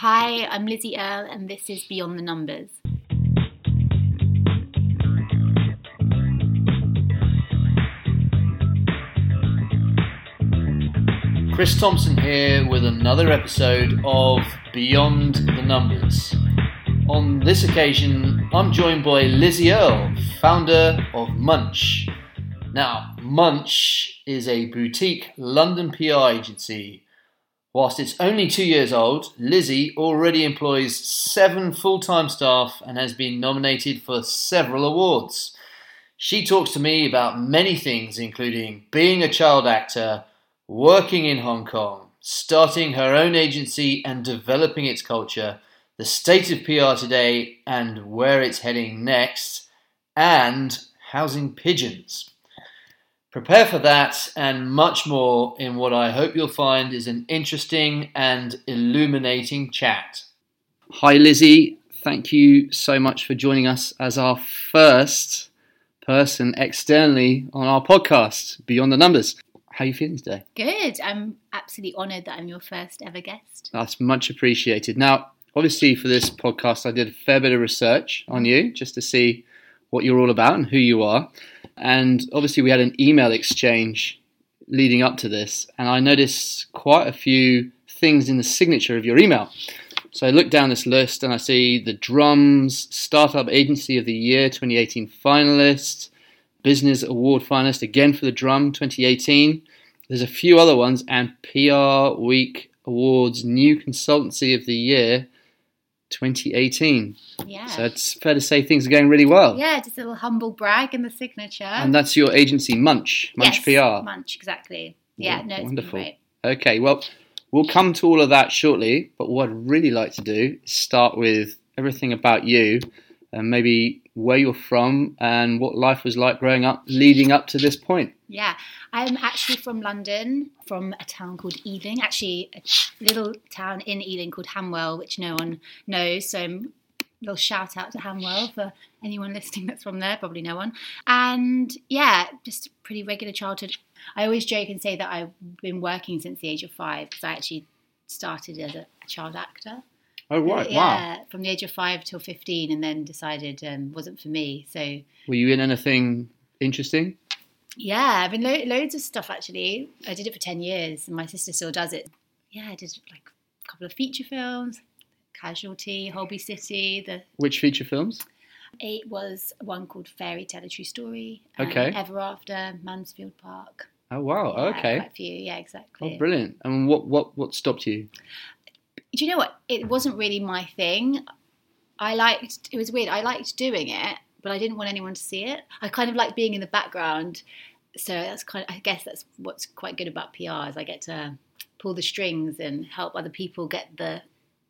Hi, I'm Lizzie Earle, and this is Beyond the Numbers. Chris Thompson here with another episode of Beyond the Numbers. On this occasion, I'm joined by Lizzie Earle, founder of Munch. Now, Munch is a boutique London PR agency. Whilst it's only two years old, Lizzie already employs seven full time staff and has been nominated for several awards. She talks to me about many things, including being a child actor, working in Hong Kong, starting her own agency and developing its culture, the state of PR today and where it's heading next, and housing pigeons. Prepare for that and much more in what I hope you'll find is an interesting and illuminating chat. Hi, Lizzie. Thank you so much for joining us as our first person externally on our podcast, Beyond the Numbers. How are you feeling today? Good. I'm absolutely honoured that I'm your first ever guest. That's much appreciated. Now, obviously, for this podcast, I did a fair bit of research on you just to see what you're all about and who you are. And obviously, we had an email exchange leading up to this, and I noticed quite a few things in the signature of your email. So I look down this list and I see the Drums Startup Agency of the Year 2018 finalist, Business Award finalist again for the Drum 2018. There's a few other ones, and PR Week Awards New Consultancy of the Year 2018. Yeah. So it's fair to say things are going really well. yeah, just a little humble brag in the signature. And that's your agency, Munch, Munch yes, PR. Munch, exactly. Yeah, no, it's been Wonderful. Okay, well, we'll come to all of that shortly, but what I'd really like to do is start with everything about you and maybe where you're from and what life was like growing up leading up to this point. Yeah, I'm actually from London, from a town called Ealing, actually a little town in Ealing called Hanwell, which no one knows. So, a little shout out to Hanwell for anyone listening that's from there, probably no one. And yeah, just pretty regular childhood. I always joke and say that I've been working since the age of five because I actually started as a child actor. Oh, right, wow. yeah, from the age of five till 15, and then decided um, wasn't for me. So Were you in anything interesting? Yeah, I've been lo- loads of stuff actually. I did it for 10 years and my sister still does it. Yeah, I did like a couple of feature films, Casualty, Holby City. The Which feature films? It was one called Fairy Tale A True Story. um, Okay. Ever After, Mansfield Park. Oh, wow, Yeah, okay. Quite a few, yeah, exactly. Oh, brilliant. And what, what, what stopped you? Do you know what? It wasn't really my thing. I liked, it was weird. I liked doing it, but I didn't want anyone to see it. I kind of like being in the background. So that's kind of, I guess that's what's quite good about PR is I get to pull the strings and help other people get the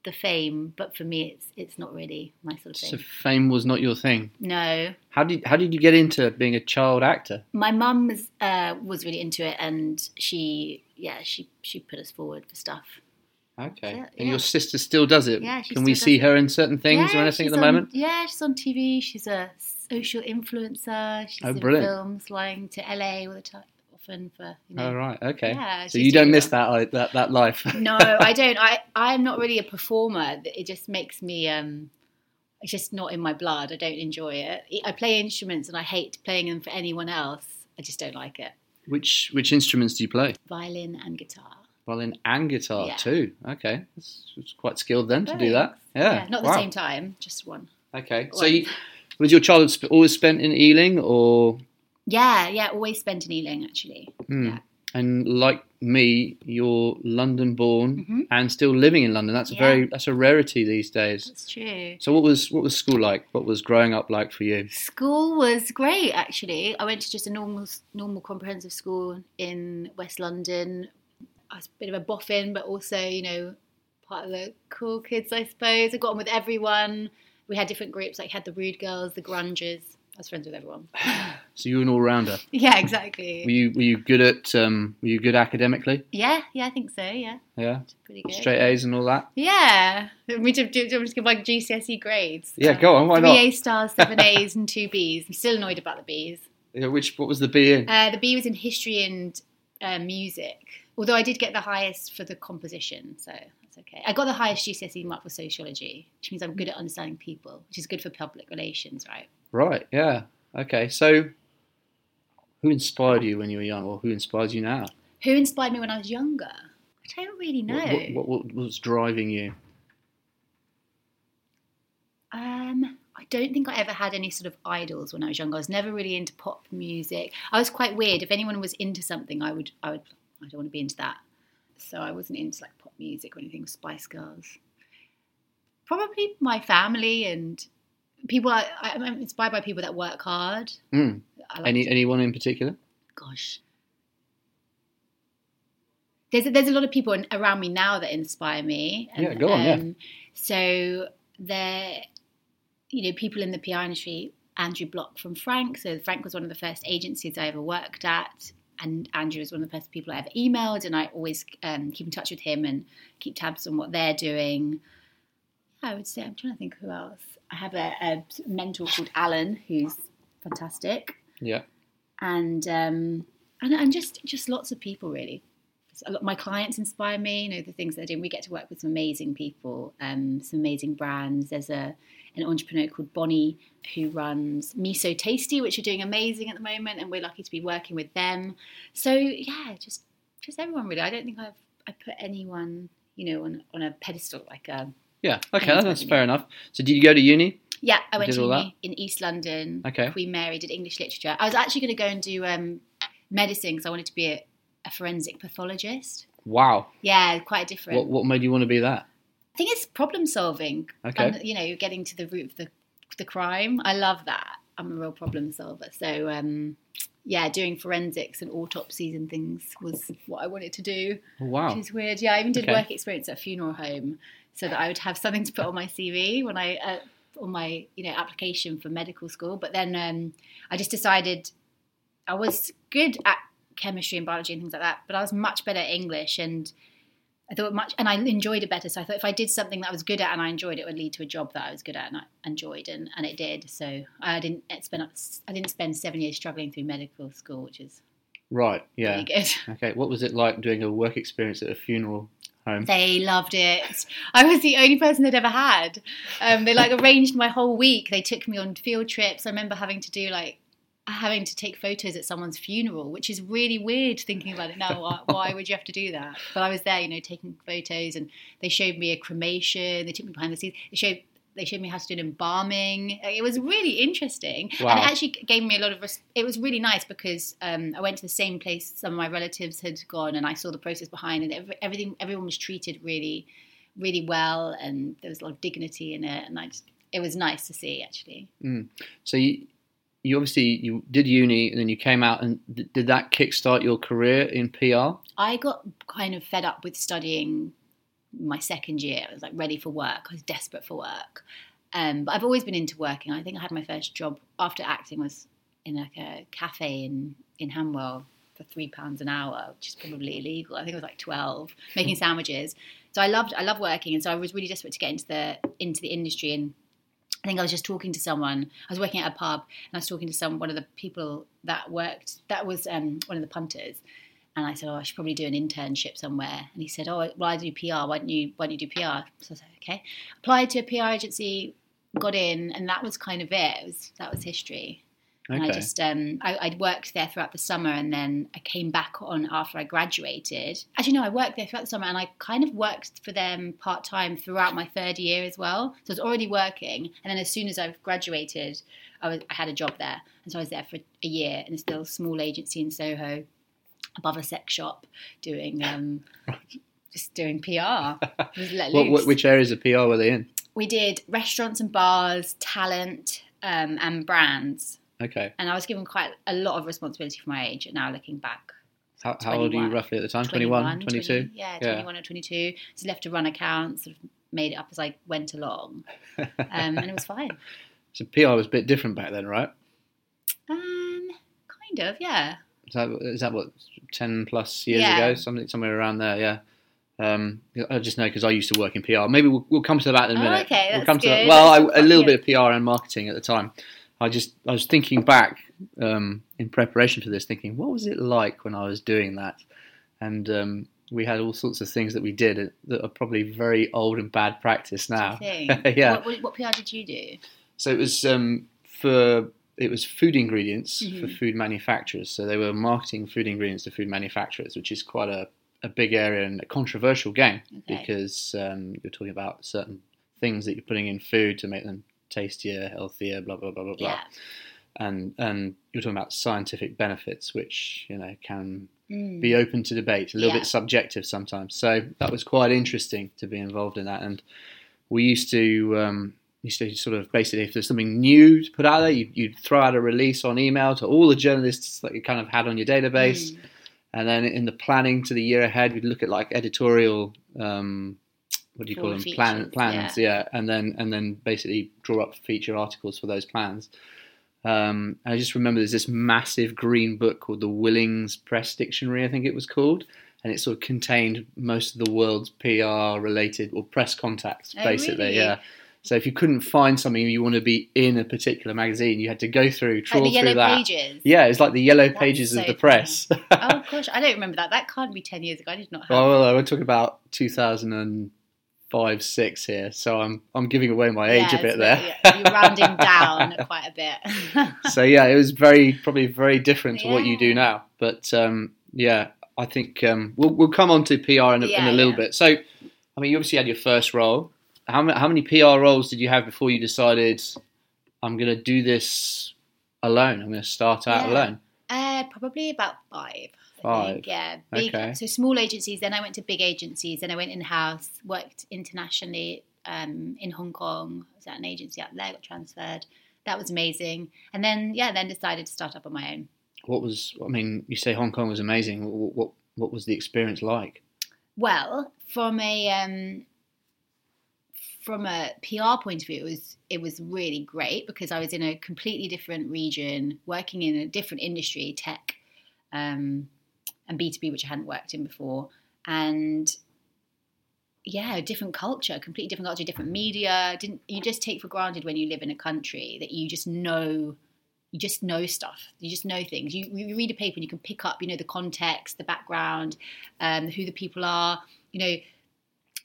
the fame. But for me, it's it's not really my sort of thing. So fame was not your thing. No, How did, how did you get into being a child actor? my mum was uh, was really into it, and she yeah she she put us forward for stuff. Okay. Yeah, And yeah. your sister still does it? Yeah, Can we see her in certain things or anything at the on- moment? Yeah, she's on TV. She's a social influencer. She's Oh, in brilliant. films, flying to LA all the time, often for you know. Oh, right. Okay. Yeah, so you don't miss well. that, that, that life? No, I don't. I I'm not really a performer. It just makes me um. It's just not in my blood. I don't enjoy it. I play instruments and I hate playing them for anyone else. I just don't like it. which, which instruments do you play? Violin and guitar. Violin and guitar Yeah. too. Okay, it's, that's quite skilled then to do that. Yeah, not at the wow. same time, just one. Okay, so you, was your childhood sp- always spent in Ealing, or Yeah, yeah. Always spent in Ealing actually. Hmm. Yeah. and like me, you're London-born Mhm. and still living in London? That's a Yeah. very that's a rarity these days. That's true. So what was what was school like? What was growing up like for you? School was great, actually. I went to just a normal, normal comprehensive school in West London. I was a bit of a boffin, but also, you know, part of the cool kids, I suppose. I got on with everyone. We had different groups, like had the rude girls, the grungers. I was friends with everyone. So you were an all-rounder. Yeah, exactly. Were you were you good at um, were you good academically? yeah, yeah, I think so. Yeah, Yeah, pretty good. straight A's and all that. Yeah, we just do, give like GCSE grades. Yeah, Uh, go on. Why Three not? A stars, seven A's, and two B's. I'm still annoyed about the B's. Yeah, Which what was the B in? Uh, the B was in history and uh, music. Although I did get the highest for the composition, so that's okay. I got the highest GCSE mark for sociology, which means I'm good at understanding people, which is good for public relations, right? Right. Yeah. Okay. So, who inspired you when you were young, or who inspires you now? Who inspired me when I was younger? I don't really know. What, what, what, what was driving you? Um, I don't think I ever had any sort of idols when I was younger. I was never really into pop music. I was quite weird. If anyone was into something, I would, I would, I don't want to be into that. So I wasn't into like pop music or anything. Spice Girls. Probably my family and people. I, I'm inspired by people that work hard. Mm. Any to- anyone in particular? gosh. There's a, there's a lot of people in, around me now that inspire me. Yeah, go on, yeah. So there, you know, people in the PR industry. Andrew Bloch from Frank. So Frank was one of the first agencies I ever worked at, and Andrew is one of the first people I ever emailed, and I always um, keep in touch with him and keep tabs on what they're doing. I would say I'm trying to think who else. I have a, a mentor called Alan, who's fantastic Yeah. and um, and, and just just lots of people really. A lot- My clients inspire me. You know the things they're doing. We get to work with some amazing people, um, some amazing brands. There's a an entrepreneur called Bonnie who runs Miso Tasty, which are doing amazing at the moment, and we're lucky to be working with them. So yeah, just just everyone really. I don't think I've I put anyone you know on on a pedestal like a Yeah. Okay, Thanks, that's fair enough. So, did you go to uni? Yeah, I went to uni in East London. Okay. Queen Mary did English literature. I was actually going to go and do um, medicine because I wanted to be a, a forensic pathologist. Wow. Yeah, quite different. What What made you want to be that? I think it's problem solving. Okay. And, you know, getting to the root of the the crime. I love that. I'm a real problem solver. So um, yeah, doing forensics and autopsies and things was what I wanted to do. Wow. Which is weird. Yeah, I even did Okay. work experience at a funeral home so that I would have something to put on my CV when I uh, on my you know application for medical school. But then um, I just decided I was good at chemistry and biology and things like that, but I was much better at English and. I thought much, and I enjoyed it better. So I thought if I did something that I was good at and I enjoyed it, it would lead to a job that I was good at and I enjoyed, and, and it did. So I didn't spend I didn't spend seven years struggling through medical school, which is Right. Yeah. good. Okay. What was it like doing a work experience at a funeral home? They loved it. I was the only person they'd ever had. Um, they like arranged my whole week. They took me on field trips. I remember having to do like having to take photos at someone's funeral, which is really weird thinking about it now. Why, why would you have to do that? But I was there, you know, taking photos, and they showed me a cremation. They took me behind the scenes. They showed they showed me how to do an embalming. It was really interesting, Wow. and it actually gave me a lot of. Res- it was really nice because um, I went to the same place some of my relatives had gone, and I saw the process behind, and every, everything. Everyone was treated really, really well, and there was a lot of dignity in it, and I just. It was nice to see, actually. So you, you obviously you did uni and then you came out and d- did that kickstart your career in PR? I got kind of fed up with studying my second year. I was like ready for work. I was desperate for work. Um, but I've always been into working. I think I had my first job after acting was in like a cafe in, in Hanwell for three pounds an hour, which is probably illegal. I think it was like twelve, making sandwiches. So I loved I love working, and so I was really desperate to get into the into the industry. And I think I was just talking to someone. I was working at a pub, and I was talking to some one of the people that worked. That was um, one of the punters. And I said, "Oh, I should probably do an internship somewhere." And he said, "Oh, well, I do PR. Why don't you Why don't you do PR?" So I said, "Okay." Applied to a PR agency, got in, and that was kind of it. it was, that was history. And I just um, I, I'd worked there throughout the summer, and then I came back on after I graduated. Actually, no, I worked there throughout the summer, and I kind of worked for them part time throughout my third year as well. So I was already working, and then as soon as I graduated, I was I had a job there, and so I was there for a year in a still small agency in Soho, above a sex shop, doing um, just doing PR. It let What, loose. what, which areas of PR were they in? we did restaurants and bars, talent, um, and brands Okay. and I was given quite a lot of responsibility for my age. And now looking back, How, how old are you roughly at the time? 21, 22? 20 yeah, 21 or 22. So left to run accounts, sort of made it up as I went along, um, and it was fine. so PR was a bit different back then, right? Um, kind of, yeah. Is that, is that what, 10 plus years Yeah. ago? Something Somewhere around there, yeah. Um, I just know because I used to work in PR. Maybe we'll, we'll come to that in a Oh, minute. okay, we'll that's come to that. good. Well, I, a little bit of PR and marketing at the time. I just I was thinking back um, in preparation for this, thinking what was it like when I was doing that, and um, we had all sorts of things that we did that are probably very old and bad practice now. Yeah. What, what, PR did you do? So it was um, for it was food ingredients for Mhm. food manufacturers. So they were marketing food ingredients to food manufacturers, which is quite a, a big area and a controversial game Okay. because um, you're talking about certain things that you're putting in food to make them tastier, healthier, blah blah blah blah blah. Yeah. And and you're talking about scientific benefits, which you know can Mm. be open to debate, a little Yeah. bit subjective sometimes. So that was quite interesting to be involved in that. And we used to um, used to sort of basically, if there's something new to put out there, you'd, you'd throw out a release on email to all the journalists that you kind of had on your database. Mm. And then in the planning to the year ahead, we'd look at like editorial. Um, what do you call them? Plan, plans, yeah. and then and then basically draw up feature articles for those plans. Um, and I just remember there's this massive green book called the Willings Press Dictionary, I think it was called, and it sort of contained most of the world's PR related or press contacts, Oh, basically. really? Yeah. So if you couldn't find something you want to be in a particular magazine, you had to go through, Like trawl the through that. pages. Yeah, it's like the yellow pages so of the press. Oh gosh, I don't remember that. That can't be ten years ago. I did not have. Well, well, we're talking about 2005, six here, so I'm I'm giving away my age Yeah, a bit there. yeah, You're rounding down quite a bit. so yeah, it was very probably very different to what you do now. But um, yeah, I think um, we'll we'll come on to PR in a, in a little yeah. bit. So, I mean, you obviously had your first role. How many how many PR roles did you have before you decided I'm going to do this alone? I'm going to start out Yeah. alone. uh, probably about five. Five. think. Yeah, big. Okay. So small agencies. Then I went to big agencies. Then I went in house. Worked internationally um, in Hong Kong. I was at an agency out there. Got transferred. That was amazing. And then yeah, then decided to start up on my own. What was I mean? You say Hong Kong was amazing. What what, what was the experience like? Well, from a um, from a PR point of view, it was it was really great because I was in a completely different region, working in a different industry, tech, um, and B two B, which I hadn't worked in before, and yeah, a different culture, completely different culture, different media. Didn't you just take for granted when you live in a country that you just know you just know stuff. You just know things. You, you read a paper and you can pick up, you know, the context, the background, um, who the people are. You know,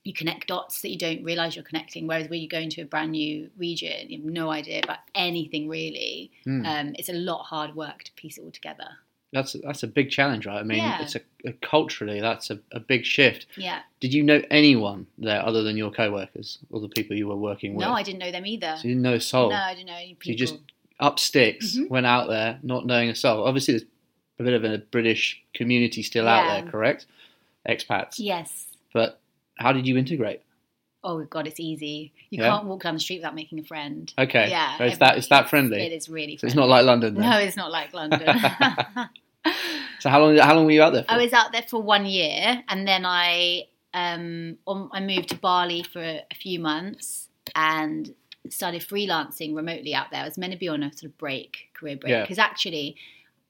you connect dots that you don't realize you're connecting. Whereas when you go into a brand new region, you have no idea about anything really. Hmm. Um, it's a lot hard work to piece it all together. That's that's a big challenge, right? I mean, Yeah. it's a, a culturally that's a, a big shift. Yeah. Did you know anyone there other than your co-workers or the people you were working with? No, I didn't know them either. So you didn't know a soul. No, I didn't know any So you just up sticks, Mhm. went out there, not knowing a soul. Obviously, there's a bit of a British community still out there, correct? Expats. Yes. But how did you integrate? Oh God, it's easy. You Yeah? can't walk down the street without making a friend. Okay. Yeah. So it's that it's that friendly. It is really. So it's not like London. Then. No, it's not like London. So how long how long were you out there for? I was out there for one year, and then I um on, I moved to Bali for a, a few months and started freelancing remotely out there. I was meant to be on a sort of break, career break, Yeah. because actually,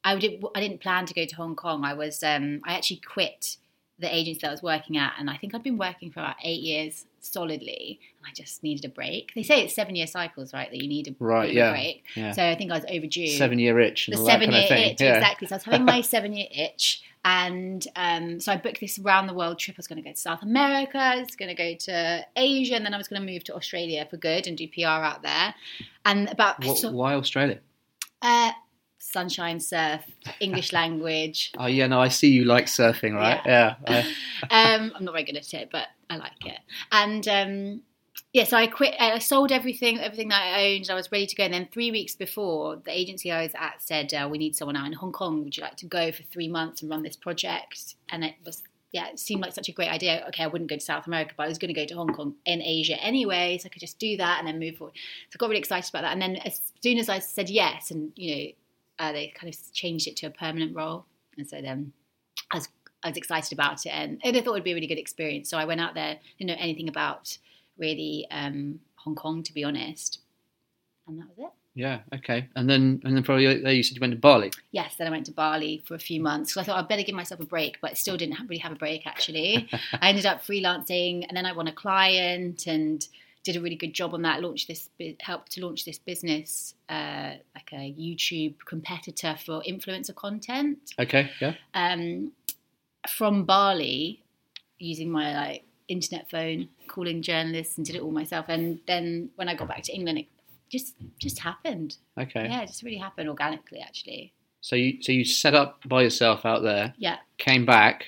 I did I didn't plan to go to Hong Kong. I was um I actually quit the agency that I was working at, and I think I'd been working for about eight years solidly, and I just needed a break. They say it's seven year cycles, right? That you need a Right, bit of a yeah. break. Yeah. So I think I was overdue Seven year itch and the seven year itch yeah. exactly so i was having my seven year itch and um, so i booked this round the world trip i was going to go to south america i was going to go to asia and then i was going to move to australia for good and do pr out there and about What, so, why Australia? uh, sunshine surf english language Oh yeah, no, I see you like surfing, right? Yeah. I- um, I'm not very good at it, but I like it. And um, yeah, so I quit. I sold everything, everything that I owned. I was ready to go. And then three weeks before, the agency I was at said, uh, "We need someone out in Hong Kong. Would you like to go for three months and run this project?" And it was. Yeah, it seemed like such a great idea. Okay, I wouldn't go to South America, but I was going to go to Hong Kong in Asia anyway, so I could just do that and then move forward. So I got really excited about that. And then as soon as I said yes, and you know, uh, they kind of changed it to a permanent role, and so then I was I was excited about it, and, and I thought it would be a really good experience. So I went out there, didn't know anything about really um, Hong Kong, to be honest, and that was it. yeah. Okay. And then and then probably there you said you went to Bali. Yes, then I went to Bali for a few months because I thought I'd better give myself a break, but still didn't really have a break actually. I ended up freelancing, and then I won a client and did a really good job on that. Launched this, helped to launch this business, uh, like a YouTube competitor for influencer content. Okay. Yeah. um, from Bali, using my like internet phone, calling journalists, and did it all myself. And then when I got back to England, it just just happened. Okay. Yeah, it just really happened organically, actually. So you so you set up by yourself out there, Yeah, came back,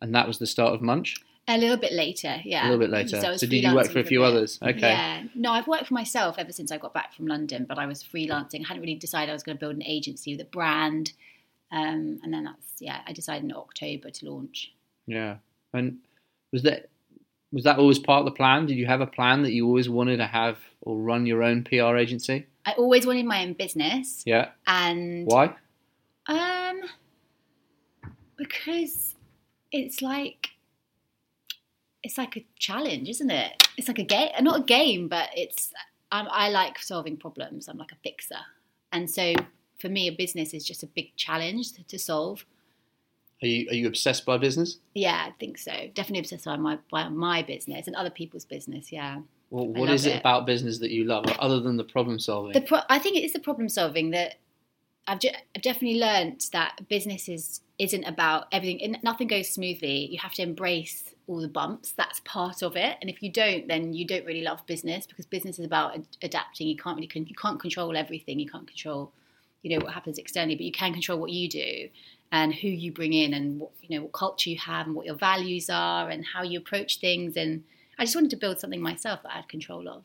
and that was the start of Munch. a little bit later. Yeah, A little bit later. Was So did you work for a few bit. others? Okay. Yeah, no, I've worked for myself ever since I got back from London, but I was freelancing. I hadn't really decided I was going to build an agency with a brand, um, and then that's yeah. I decided in October to launch. Yeah. And was that was that always part of the plan? Did you have a plan that you always wanted to have or run your own PR agency? I always wanted my own business, Yeah. and Why? Um, because it's like it's like a challenge, isn't it? It's like a game, not a game, but it's. I'm, I like solving problems. I'm like a fixer, and so for me, a business is just a big challenge to, solve. Are you are you obsessed by business? Yeah, I think so. Definitely obsessed by my by my business and other people's business. Yeah. Well, what is it it. about business that you love, other than the problem solving? The pro- I think it is the problem solving that I've, ju- I've definitely learnt that business is, isn't about everything. and Nothing goes smoothly. You have to embrace all the bumps. That's part of it. And if you don't, then you don't really love business because business is about ad- adapting. You can't really con- you can't control everything. You can't control you know what happens externally, but you can control what you do and who you bring in and what you know what culture you have and what your values are and how you approach things. And I just wanted to build something myself that I had control of.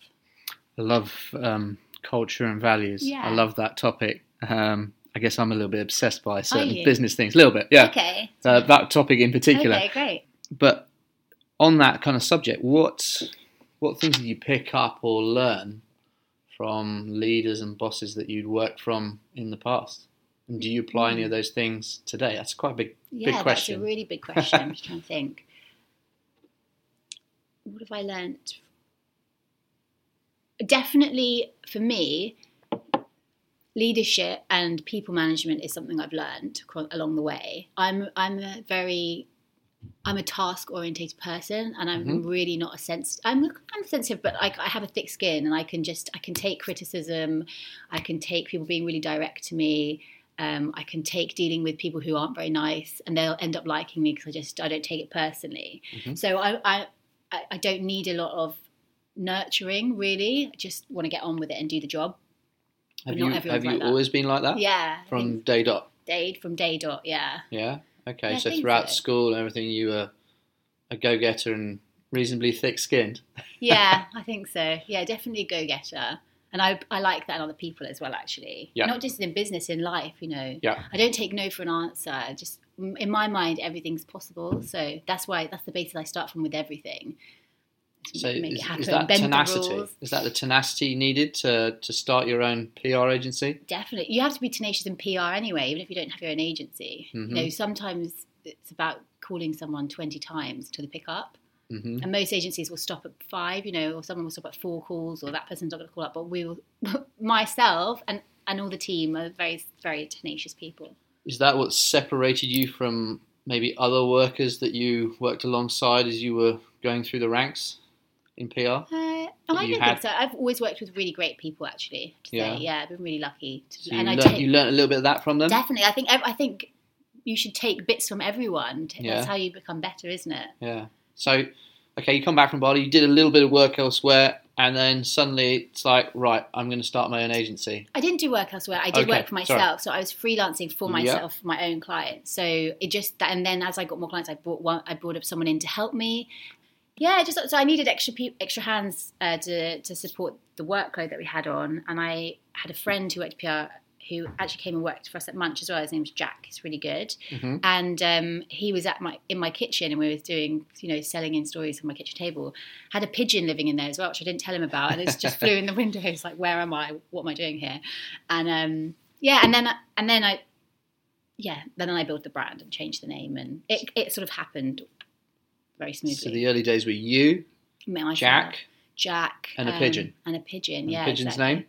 I love um, culture and values. Yeah. I love that topic. Um, I guess I'm a little bit obsessed by certain business things. A little bit, yeah. Okay. Uh, that topic in particular. Okay, great. But on that kind of subject, what what things did you pick up or learn from leaders and bosses that you'd worked from in the past? And do you apply any of mm. those things today? That's quite a big question. Yeah, that's question. a really big question. I'm just trying to think. What have I learnt? Definitely for me, leadership and people management is something I've learned along the way. I'm I'm a very I'm a task orientated person, and I'm Mhm. really not a sense. I'm I'm sensitive, but like I have a thick skin, and I can just I can take criticism. I can take people being really direct to me. Um, I can take dealing with people who aren't very nice, and they'll end up liking me because I just I don't take it personally. Mhm. So I, I I I don't need a lot of nurturing really. I just want to get on with it and do the job. have but you have you like always been like that? Yeah, From day dot. Dade from day dot. Yeah, Yeah. Okay. I so throughout so. school and everything, you were a go-getter and reasonably thick-skinned. yeah, I think so. Yeah, definitely go getter. And I, I like that in other people as well, actually. Yeah. Not just in business, in life, you know. Yeah. I don't take no for an answer. I Just in my mind, everything's possible. So that's why that's the basis I start from with everything. So Make is, it happen. is that tenacity? Is that the tenacity needed to to start your own PR agency? Definitely, you have to be tenacious in PR anyway, even if you don't have your own agency. Mhm. You know, sometimes it's about calling someone twenty times till they pick up. hmm And most agencies will stop at five, you know, or someone will stop at four calls, or that person's not going to call up. But we will, myself and, and all the team are very, very tenacious people. Is that what separated you from maybe other workers that you worked alongside as you were going through the ranks in PR? Uh, I don't had? think so. I've always worked with really great people, actually. Yeah. say. yeah, I've been really lucky. To, So you, and I learnt, take, you learn a little bit of that from them? definitely, I think, I think you should take bits from everyone. Yeah. That's how you become better, isn't it? Yeah. So, okay, you come back from Bali, you did a little bit of work elsewhere, and then suddenly it's like, right, I'm going to start my own agency. I didn't do work elsewhere. I did Okay, work for sorry. myself, so I was freelancing for myself, for my own clients. So it just that, and then as I got more clients, I brought one. I brought up someone in to help me. Yeah, just so I needed extra pe- extra hands uh, to to support the workload that we had on, and I had a friend who worked PR who actually came and worked for us at Munch as well. His name's Jack. He's really good, hmm and um, he was at my in my kitchen, and we were doing you know selling in stories on my kitchen table. Had a pigeon living in there as well, which I didn't tell him about, and it's just flew in the window. It's like, where am I? What am I doing here? And um, yeah, and then and then I yeah, then I built the brand and changed the name, and it it sort of happened very So the early days were you, myself, Jack, Jack, and a um, pigeon. and a pigeon. and yeah, the pigeon's exactly. name?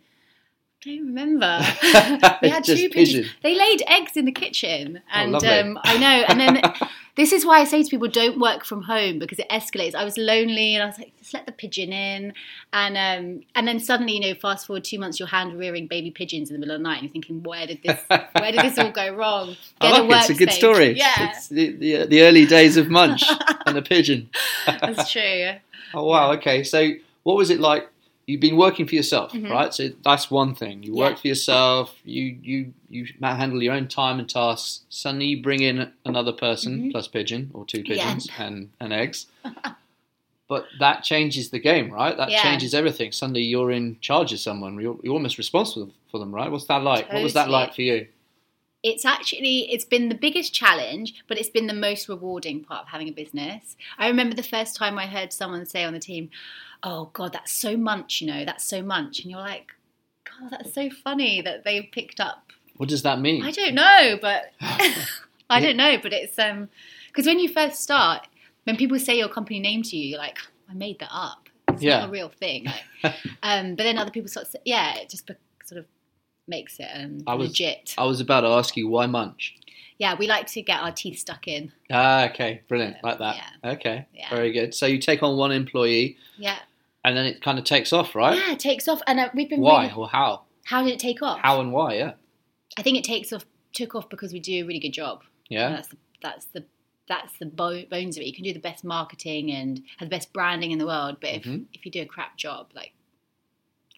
Don't remember. we had two pigeons. They laid eggs in the kitchen, Oh, and lovely. um, I know. And then This is why I say to people, don't work from home because it escalates. I was lonely and I was like, just let the pigeon in. And um, and then suddenly, you know, fast forward two months, you're hand rearing baby pigeons in the middle of the night and you're thinking, where did this where did this all go wrong? I Get like it. It's a good story. Yeah. It's the, the, the early days of Munch and the pigeon. That's true. Oh wow. Okay. So what was it like? You've been working for yourself, Mhm. right? So that's one thing. You Yeah. work for yourself. You you you handle your own time and tasks. Suddenly you bring in another person Mhm. plus pigeon or two Yeah. pigeons and, and eggs. but that changes the game, right? That Yeah. changes everything. Suddenly you're in charge of someone. You're, you're almost responsible for them, right? What's that like? What was that like for you? It's actually it's been the biggest challenge but it's been the most rewarding part of having a business. I remember the first time i heard someone say on the team oh god that's so much you know that's so much and you're like god that's so funny that they picked up. What does that mean? i don't know but i don't know but it's um because when you first start when people say your company name to you you're like i made that up. It's Yeah. not a real thing Like, um but then other people sort of say, yeah it just be- sort of makes it um, I was- legit I was about to ask you why Munch. yeah, we like to get our teeth stuck in. Ah, okay, brilliant, like that. Okay, Yeah. very good. So you take on one employee, Yeah, and then it kind of takes off, right? yeah, it takes off, and uh, we've been Why really- or how? how did it take off? How and why? Yeah, I think it takes off, took off because we do a really good job. yeah. that's the, that's the that's the bo- bones of it. You can do the best marketing and have the best branding in the world, but if Mhm. if you do a crap job, like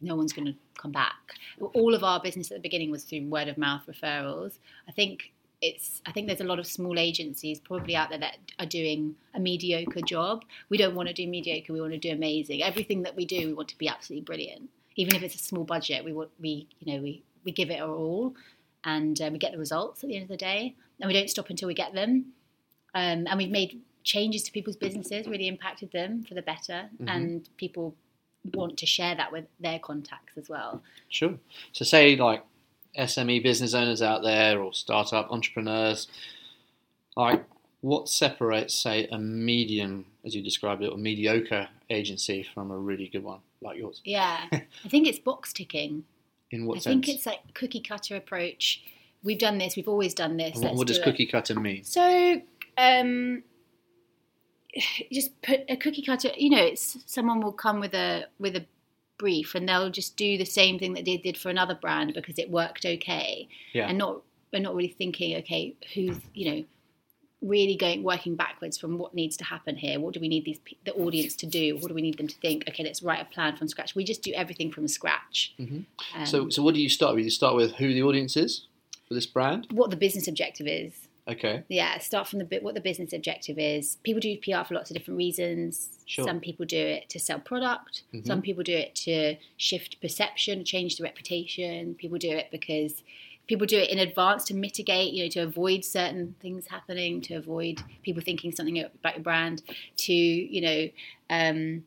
no one's going to come back. All of our business at the beginning was through word of mouth referrals. I think it's I think there's a lot of small agencies probably out there that are doing a mediocre job. We don't want to do mediocre. We want to do amazing. Everything that we do, we want to be absolutely brilliant. Even if it's a small budget, we want we you know we we give it our all, and uh, we get the results at the end of the day, and we don't stop until we get them. Um, and we've made changes to people's businesses, really impacted them for the better, Mhm. and people want to share that with their contacts as well. Sure. So say like SME business owners out there or startup entrepreneurs, like what separates, say, a medium, as you described it, or mediocre agency from a really good one like yours? Yeah, I think it's box ticking. In what I sense? think it's like cookie cutter approach. We've done this. We've always done this. What, what does it. cookie cutter mean? So, um, just put a cookie cutter. You know, it's someone will come with a with a brief, and they'll just do the same thing that they did for another brand because it worked okay, Yeah. and not we're not really thinking, okay, who's you know really going working backwards from what needs to happen here. What do we need these the audience to do? What do we need them to think? Okay, let's write a plan from scratch. We just do everything from scratch. Mhm. Um, so, so what do you start with? You start with who the audience is for this brand. what the business objective is. Okay. yeah start from the bit what the business objective is people do pr for lots of different reasons Sure. some people do it to sell product Mhm. some people do it to shift perception change the reputation people do it because people do it in advance to mitigate you know to avoid certain things happening to avoid people thinking something about your brand to you know um,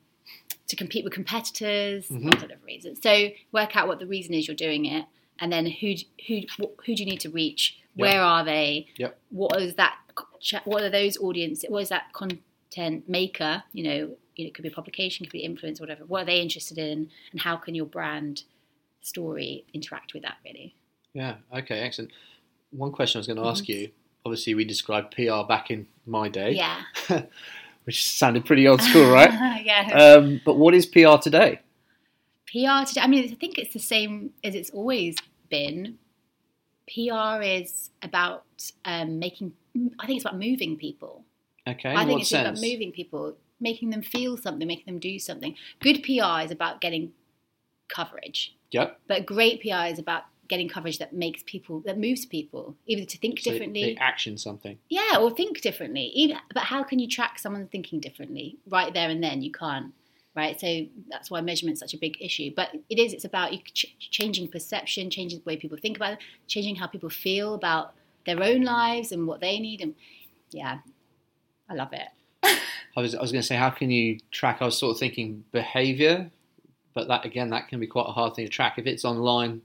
to compete with competitors Mhm. lots of reasons so work out what the reason is you're doing it and then who who who do you need to reach Where are they Yep. what is that what are those audience what is that content maker you know you know, it could be a publication could be influence whatever what are they interested in and how can your brand story interact with that really Yeah. Okay. Excellent. One question I was going to ask Mhm. you. Obviously, we described PR back in my day, yeah which sounded pretty old school, right? yeah um, but what is PR today? PR today, I mean, I think it's the same as it's always been. PR is about um, making, I think it's about moving people. Okay. I think it's sense? about moving people, making them feel something, making them do something. Good PR is about getting coverage, Yep. but great PR is about getting coverage that makes people, that moves people, either to think So differently. they action something. Yeah, or think differently. Even, but how can you track someone thinking differently right there and then? You can't, right? So that's why measurement's such a big issue. But it is. It's about you ch- changing perception, changing the way people think about it, changing how people feel about their own lives and what they need. And yeah, I love it. I was, I was going to say, how can you track? I was sort of thinking behavior, but that again, that can be quite a hard thing to track. If it's online,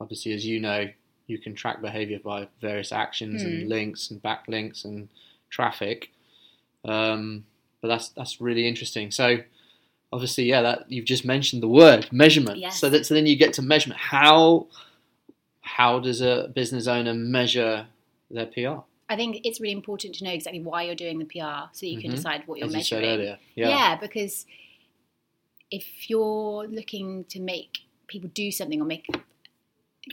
obviously, as you know, you can track behavior by various actions and Hmm. links and backlinks and traffic. Um, but that's that's really interesting. So, obviously, yeah, that you've just mentioned the word measurement. Yes. So that so then you get to measurement. How how does a business owner measure their PR? I think it's really important to know exactly why you're doing the PR so you can Mhm. decide what you're As you measuring. said earlier. Yeah. Yeah. because if you're looking to make people do something or make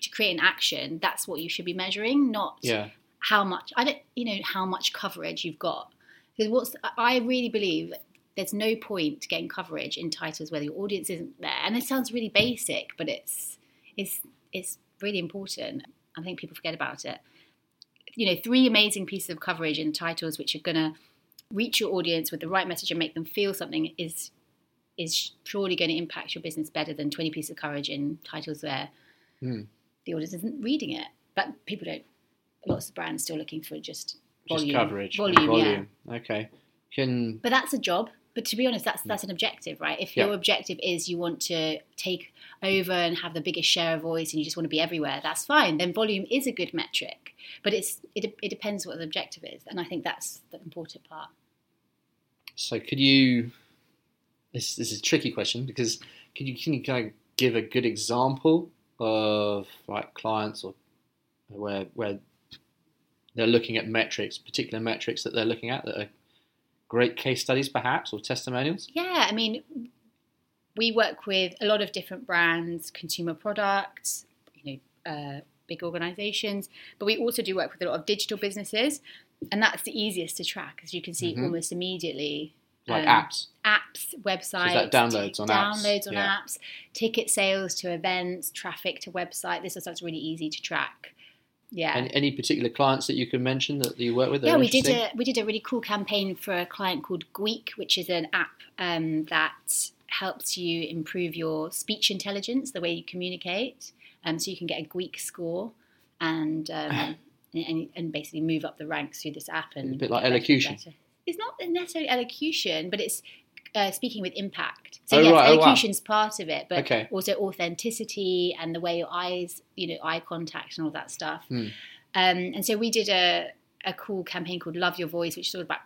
to create an action, that's what you should be measuring, not Yeah. how much I don't you know how much coverage you've got. Because what's I really believe there's no point getting coverage in titles where your audience isn't there. And it sounds really basic, but it's it's it's really important. I think people forget about it. You know, three amazing pieces of coverage in titles which are gonna reach your audience with the right message and make them feel something is is surely going to impact your business better than 20 pieces of coverage in titles where Hmm. the audience isn't reading it. But people don't. Lots of brands still looking for just Just volume. coverage. and Volume, yeah. volume. Okay. Can But that's a job. But to be honest, that's mm. that's an objective, right? If your objective is you want to take over and have the biggest share of voice, and you just want to be everywhere, that's fine. Then volume is a good metric. But it's it, it depends what the objective is, and I think that's the important part. so could you this this is a tricky question because could you can you kind of give a good example of like clients or where where they're looking at metrics, particular metrics that they're looking at that are great case studies perhaps or testimonials? Yeah, I mean, we work with a lot of different brands, consumer products, you know, uh, big organizations, but we also do work with a lot of digital businesses, and that's the easiest to track, as you can see Mhm. almost immediately. Like Um, apps. apps, websites, that downloads on apps? downloads on Yeah. apps, ticket sales to events, traffic to website. This is that's really easy to track. Yeah. Any, any particular clients that you can mention that you work with? yeah, we did a we did a really cool campaign for a client called Gweek, which is an app um, that helps you improve your speech intelligence, the way you communicate. Um, so you can get a Gweek score and um, and, and basically move up the ranks through this app. And A bit like get better and elocution. better. It's not necessarily elocution, but it's uh, speaking with impact. So Oh, yes, right. Oh, wow. part of it, but Okay. also authenticity and the way your eyes, you know, eye contact and all that stuff. Hmm. Um, and so we did a, a cool campaign called Love Your Voice, which is all about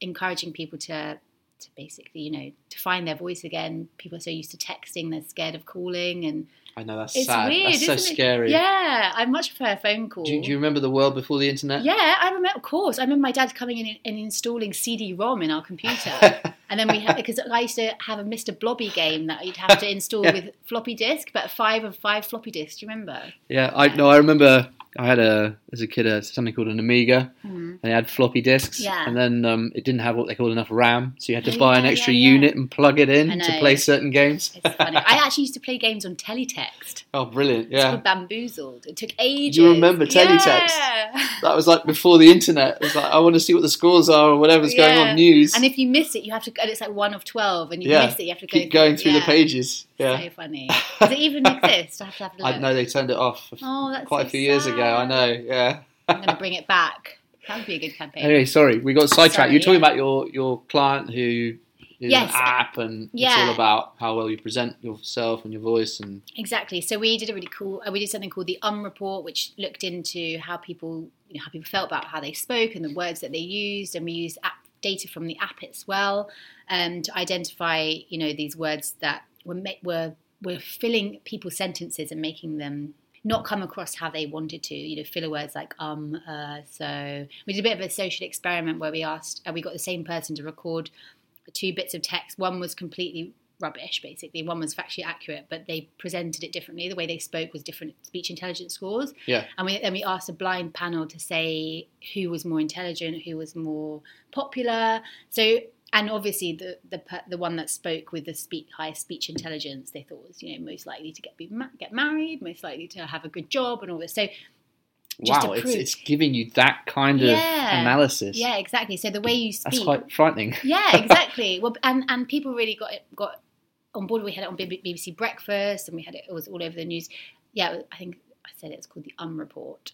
encouraging people to to basically, you know, to find their voice again. People are so used to texting, they're scared of calling, and I know that's it's sad. weird, that's so it? scary. Yeah, I much prefer a phone call. Do, do you remember the world before the internet? yeah, I remember. Of course, I remember my dad coming in and installing CD-ROM in our computer. And then we had because I used to have a Mr. Blobby game that you'd have to install Yeah. with floppy disk, but five of five floppy disks. Do you remember? Yeah, I no, I remember. I had a as a kid a, something called an Amiga, Hmm. and it had floppy disks, Yeah. and then um, it didn't have what they called enough RAM, so you had to Oh, buy an extra yeah, yeah. unit and plug it in to play certain games. It's funny. I actually used to play games on teletext. Oh, brilliant! It's Yeah, called Bamboozled. It took ages. You remember teletext? Yeah. that was like before the internet. It was like I want to see what the scores are or whatever's going on news. And if you miss it, you have to. And it's like one of twelve, and you Yeah. miss it, you have to go Keep going through the yeah. pages. Yeah, So funny. Does it even exist? I have to have a look. I know they turned it off Oh, that's quite so a few years ago. I know. Yeah. I'm going to bring it back. That would be a good campaign. Anyway, sorry, we got sidetracked. You're talking yeah. about your your client who is Yes. an app, and it's Yeah. all about how well you present yourself and your voice. And Exactly. So we did a really cool. Uh, we did something called the Um Report, which looked into how people, you know, how people felt about how they spoke and the words that they used, and we used app data from the app as well um, to identify, you know, these words that were were were filling people's sentences and making them not come across how they wanted to. You know, filler words like um, uh, so. We did a bit of a social experiment where we asked, uh, we got the same person to record two bits of text. One was completely rubbish, basically. One was factually accurate, but they presented it differently. The way they spoke was different speech intelligence scores. Yeah. And we then we asked a blind panel to say who was more intelligent, who was more popular. So and obviously the the the one that spoke with the speak, highest speech intelligence they thought was you know most likely to get be ma- get married, most likely to have a good job and all this. So wow, it's it's giving you that kind of Yeah. analysis. yeah, exactly. So the way you speak, that's quite frightening. yeah, exactly. well, and and people really got it got on board. We had it on BBC Breakfast, and we had it. It was all over the news. Yeah, I think I said it was called the Um Report.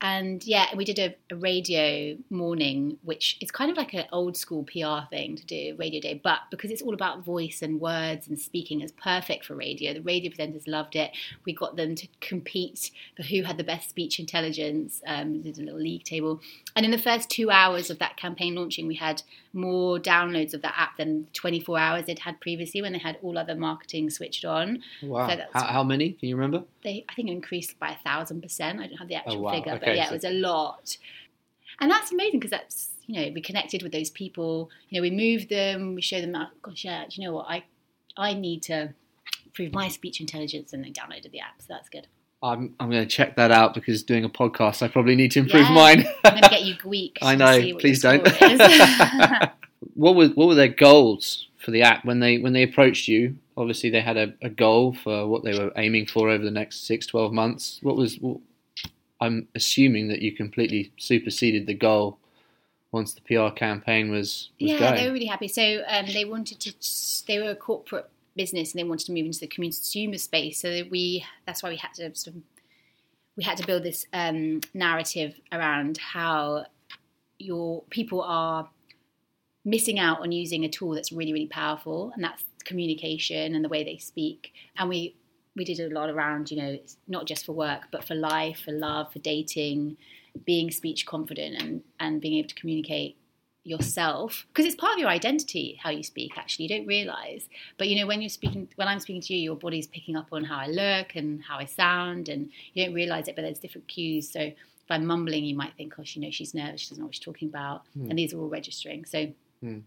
And yeah, we did a, a radio morning, which is kind of like an old school PR thing to do, radio day. But because it's all about voice and words and speaking, it's perfect for radio. The radio presenters loved it. We got them to compete for who had the best speech intelligence. Um, we did a little league table. And in the first two hours of that campaign launching, we had more downloads of that app than 24 hours they'd had previously when they had all other marketing switched on. Wow. So how, how many? Can you remember? They, I think, it increased by a thousand percent. I don't have the oh, actual Oh, wow. figure, Okay, but yeah, so- it was a lot. and that's amazing because that's you know we connected with those people. You know, we moved them, we show them. Oh, gosh, yeah, do you know what? I I need to improve my speech intelligence, and they downloaded the app, so that's good. I'm I'm going to check that out because doing a podcast, I probably need to improve Yeah. mine. I'm going to get you Gweek. I know. Please don't. what were what were their goals for the app when they when they approached you? Obviously, they had a, a goal for what they were aiming for over the next six, 12 months. What was? I'm assuming that you completely superseded the goal once the PR campaign was, was yeah, going. they were really happy. So um, they wanted to. They were a corporate business, and they wanted to move into the consumer space. So that we. That's why we had to sort of. We had to build this um, narrative around how your people are missing out on using a tool that's really, really powerful, and that's communication and the way they speak. And we we did a lot around, you know, it's not just for work, but for life, for love, for dating, being speech confident, and and being able to communicate yourself because it's part of your identity how you speak actually you don't realize but you know when you're speaking when i'm speaking to you your body's picking up on how i look and how i sound and you don't realize it but there's different cues so if i'm mumbling you might think oh she knows she's nervous she doesn't know what she's talking about Hmm. and these are all registering so Hmm.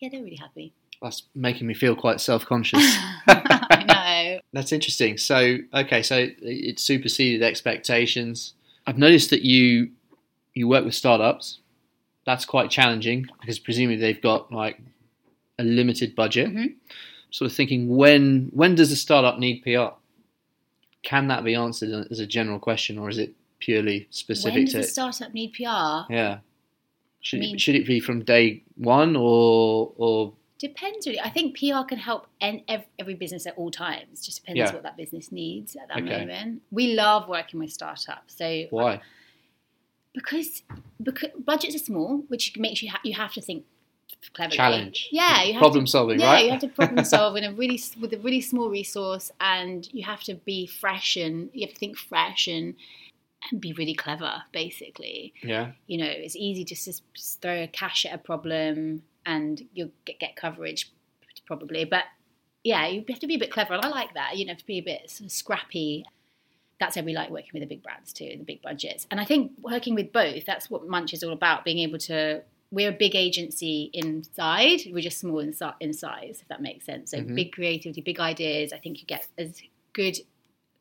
yeah they're really happy That's making me feel quite self conscious. i know That's interesting. So, okay, so it superseded expectations. I've noticed that you you work with startups. That's quite challenging because presumably they've got like a limited budget. Mhm. Sort of thinking when when does a startup need PR? Can that be answered as a general question, or is it purely specific when does to a startup need pr yeah? Should, I mean- it, should it be from day one or or Depends really. I think PR can help every business at all times. Just depends Yeah. what that business needs at that Okay. moment. We love working with startups. So why? because because budgets are small, which makes you ha- you have to think cleverly. Challenge. Yeah, you have problem to, solving, yeah, right? you have to problem solve in a really with a really small resource, and you have to be fresh and you have to think fresh and and be really clever. Basically, yeah. you know, it's easy just to throw cash at a problem and you'll get, get coverage probably. But yeah, you have to be a bit clever. And I like that. You know, to be a bit sort of scrappy. That's why we like working with the big brands too, the big budgets. And I think working with both, that's what Munch is all about, being able to. We're a big agency inside. We're just small in, in size, if that makes sense. So Mhm. big creativity, big ideas. I think you get as good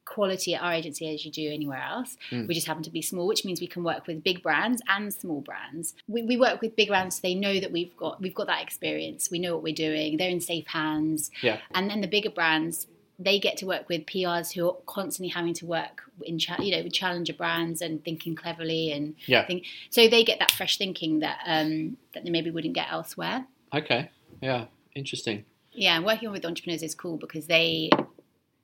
quality at our agency as you do anywhere else. Mm. We just happen to be small, which means we can work with big brands and small brands. We, we work with big brands; so they know that we've got we've got that experience. We know what we're doing. They're in safe hands. Yeah. And then the bigger brands, they get to work with PRs who are constantly having to work in cha- you know with challenger brands and thinking cleverly and Yeah. think, so they get that fresh thinking that um, that they maybe wouldn't get elsewhere. Okay. Yeah. Interesting. Yeah, working with entrepreneurs is cool because they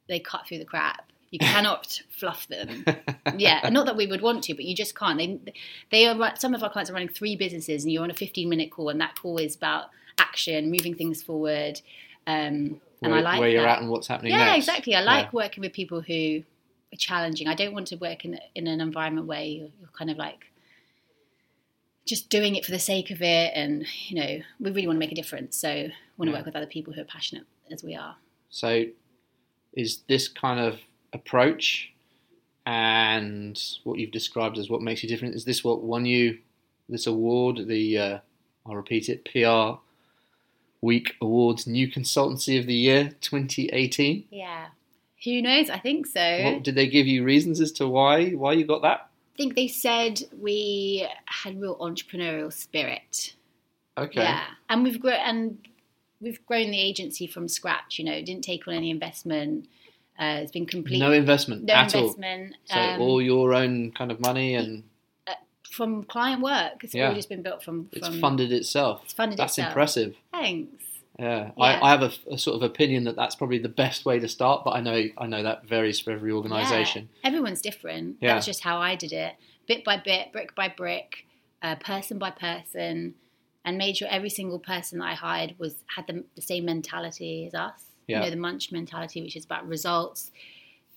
they cut through the crap. You cannot fluff them. Yeah, not that we would want to, but you just can't. They they are some of our clients are running three businesses, and you're on a 15 minute call, and that call is about action, moving things forward. Um, and where, I like where you're that. at and what's happening Yeah, next. exactly. I like Yeah. working with people who are challenging. I don't want to work in in an environment where you're, you're kind of like just doing it for the sake of it, and you know, we really want to make a difference. So, I want to Yeah. work with other people who are passionate as we are. So, is this kind of approach and what you've described as what makes you different? Is this what won you this award? The uh, I'll repeat it: PR Week Awards New Consultancy of the Year 2018. Yeah. Who knows? I think so. What did they give you reasons as to why why you got that? I think they said we had real entrepreneurial spirit. Okay. Yeah, and we've grown and we've grown the agency from scratch. You know, didn't take on any investment. Uh, it's been complete No investment no at all. investment. So um, all your own kind of money and from client work. It's Yeah. all just been built from. it's funded itself. It's funded itself That's itself. impressive. Thanks. Yeah, Yeah. I, I have a, a sort of opinion that that's probably the best way to start, but I know I know that varies for every organisation. Yeah. Everyone's different. Yeah. That's just how I did it, bit by bit, brick by brick, uh, person by person, and made sure every single person that I hired was had the, the same mentality as us. Yeah. You know, the Munch mentality, which is about results.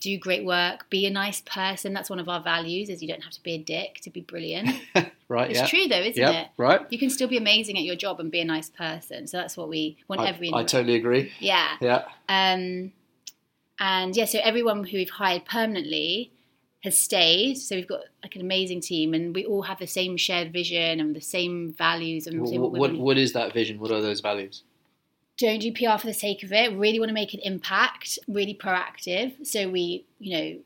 Do great work. Be a nice person. That's one of our values. Is you don't have to be a dick to be brilliant. Right? It's yeah. true though, isn't yeah. it? Right. You can still be amazing at your job and be a nice person. So that's what we want I, every. I totally agree. yeah. Yeah. Um, and yeah, so everyone who we've hired permanently, has stayed. So we've got like an amazing team, and we all have the same shared vision and the same values. And What, what, what, what is that vision? What are those values? Don't do PR for the sake of it. Really want to make an impact. Really proactive. So we, you know,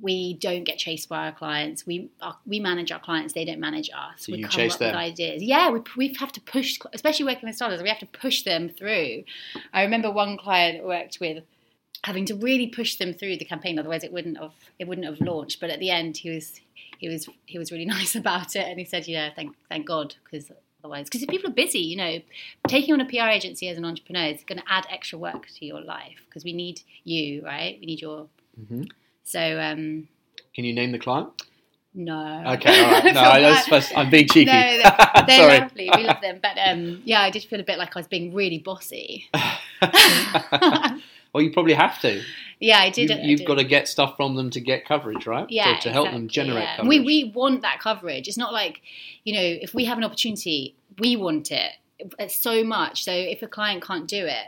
we don't get chased by our clients. We our, we manage our clients. They don't manage us. So we you come chase up them? with ideas. Yeah, we we have to push, especially working with startups. We have to push them through. I remember one client I worked with having to really push them through the campaign. Otherwise, it wouldn't have it wouldn't have launched. But at the end, he was he was he was really nice about it, and he said, you know, thank thank God because. Otherwise, because if people are busy, you know, taking on a PR agency as an entrepreneur is going to add extra work to your life because we need you, right? We need your. hmm So, um, Can you name the client? No. Okay, all right. No, I was I'm being cheeky. No, they're, they're Sorry. lovely. We love them, but um, yeah, I did feel a bit like I was being really bossy. well, you probably have to. yeah, I did. You, you've did. got to get stuff from them to get coverage, right? yeah, To, to help them generate yeah. coverage. We we want that coverage. It's not like you know, if we have an opportunity, we want it. So much. So if a client can't do it,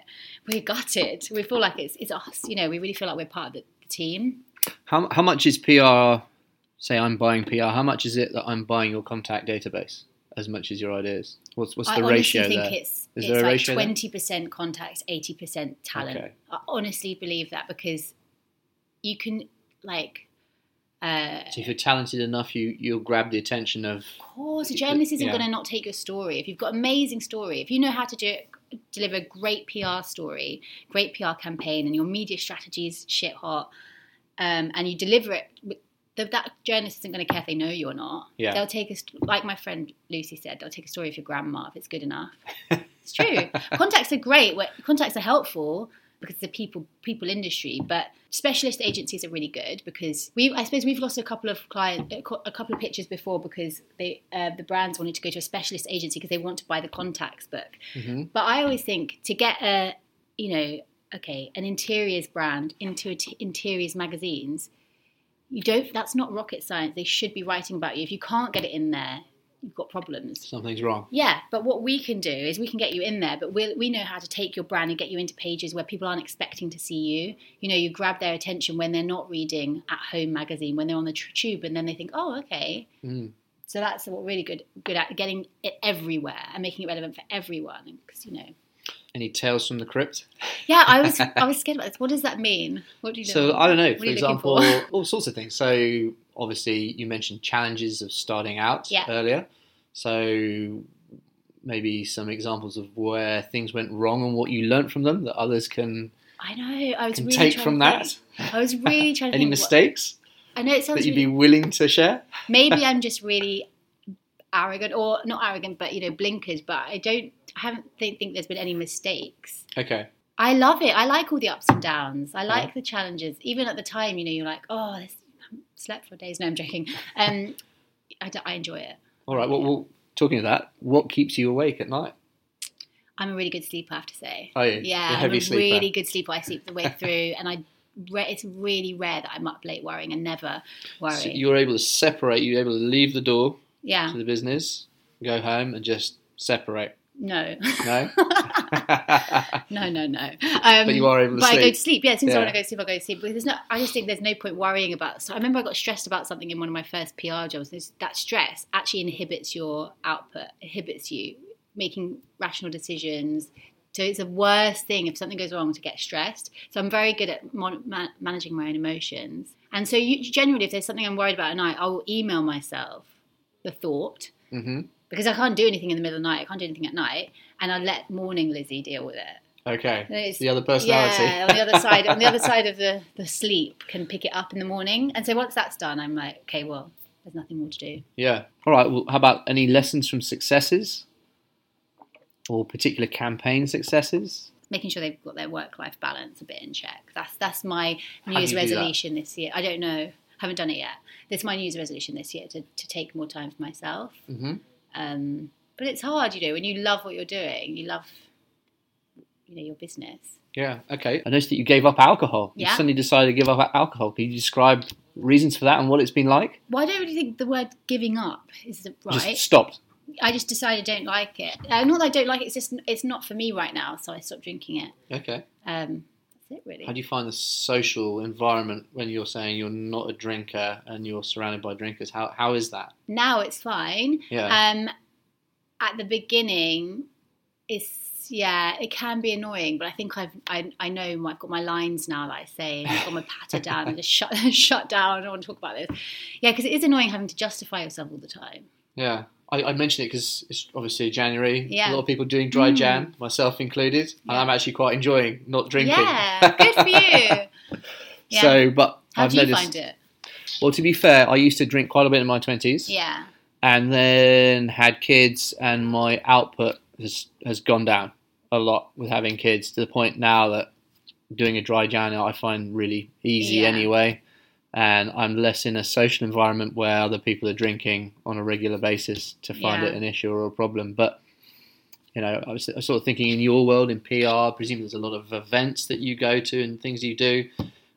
we're gutted. We feel like it's it's us. You know, we really feel like we're part of the, the team. How, how much is PR? Say I'm buying PR. How much is it that I'm buying your contact database? As much as your ideas. What's what's I the honestly ratio think there? it's Is it's there a like ratio twenty percent contacts, eighty percent talent. Okay. I honestly believe that because you can like. Uh, So if you're talented enough, you you'll grab the attention of. Of course, a journalist isn't yeah. going to not take your story. If you've got amazing story, if you know how to do it, deliver a great PR story, great PR campaign, and your media strategy is shit hot, um, and you deliver it, with- that that journalist isn't going to care if they know you or not. Yeah. They'll take a like my friend Lucy said. They'll take a story of your grandma if it's good enough. it's true. Contacts are great. Contacts are helpful because it's a people people industry, but specialist agencies are really good because we I suppose we've lost a couple of client a couple of pitches before because they uh, the brands wanted to go to a specialist agency because they want to buy the contacts book. Mhm. But I always think to get a you know okay an interiors brand into a t- interiors magazines, you don't that's not rocket science. They should be writing about you. If you can't get it in there, you've got problems. Something's wrong. Yeah, but what we can do is we can get you in there, but we we know how to take your brand and get you into pages where people aren't expecting to see you. You know, you grab their attention when they're not reading at home magazine, when they're on the tube, and then they think, oh, okay. Mm. So that's what really good good at getting it everywhere and making it relevant for everyone. Because you know, Any tales from the crypt? yeah, I was I was scared about this. What does that mean? What do you know? So I don't know. For are you looking example, for? all sorts of things. So obviously, you mentioned challenges of starting out Yeah. earlier. So maybe some examples of where things went wrong and what you learnt from them that others can I know. I was can really take from that. I was really trying to Any think what- mistakes I know it sounds that you'd really be willing to share? maybe I'm just really arrogant, or not arrogant, but you know, blinkers. But I don't, I haven't think, think there's been any mistakes. Okay. I love it. I like all the ups and downs. I like Yeah. the challenges. Even at the time, you know, you're like, oh, this, I slept for days. No, I'm joking. Um, I, d- I enjoy it. All right. Well, well, talking of that, what keeps you awake at night? I'm a really good sleeper, I have to say. Are you? Yeah, I'm a sleeper. really good sleeper. I sleep the way through, and I. It's really rare that I'm up late worrying and never worry. So you're able to separate. You're able to leave the door yeah, to the business, go home, and just separate. no, No. no, no, no. Um, But you are able to but I go sleep. to sleep. Yeah, as soon as I want to go to sleep, I go to sleep. Because there's no, I just think there's no point worrying about. So I remember I got stressed about something in one of my first PR jobs. There's, that stress actually inhibits your output, inhibits you making rational decisions. So it's the worst thing if something goes wrong to get stressed. So I'm very good at mon- ma- managing my own emotions. And so you, generally, if there's something I'm worried about at night, I will email myself the thought hmm because I can't do anything in the middle of the night. I can't do anything at night, and I let morning Lizzie deal with it. Okay. It's- the other personality. Yeah, on the other side, on the other side of the, the sleep, can pick it up in the morning. And so once that's done, I'm like, okay, well, there's nothing more to do. Yeah. All right. Well, how about any lessons from successes or particular campaign successes? Making sure they've got their work life balance a bit in check. That's that's my New Year's do you do that? resolution this year. I don't know, haven't done it yet. This is my New Year's resolution this year to, to take more time for myself. hmm Um, but it's hard, you know, when you love what you're doing, you love, you know, your business. Yeah. Okay. I noticed that you gave up alcohol. You suddenly decided to give up alcohol. Can you describe reasons for that and what it's been like? Why don't you think the word giving up is the- right? Just stopped. I just decided I don't like it. Uh, not that I don't like it. It's just it's not for me right now. So I stopped drinking it. Okay. Um, it really. How do you find the social environment when you're saying you're not a drinker and you're surrounded by drinkers? How how is that? now it's fine. Yeah. Um, at the beginning, it's yeah, it can be annoying, but I think I've I, I know I've got my lines now that I say, I've got my patter down and just shut shut down. I don't want to talk about this. Yeah, because it is annoying having to justify yourself all the time. yeah. I, I mention it because it's obviously January. Yeah. A lot of people doing dry Mm. Jan, myself included, and I'm actually quite enjoying not drinking. Yeah, good for you. Yeah. So, but How I've do you noticed. find it? Well, to be fair, I used to drink quite a bit in my twenties. Yeah, and then had kids, and my output has has gone down a lot with having kids to the point now that doing a dry Jan I find really easy Yeah. anyway, and I'm less in a social environment where other people are drinking on a regular basis to find Yeah. it an issue or a problem. But you know, I was, I was sort of thinking in your world in PR, presumably there's a lot of events that you go to and things you do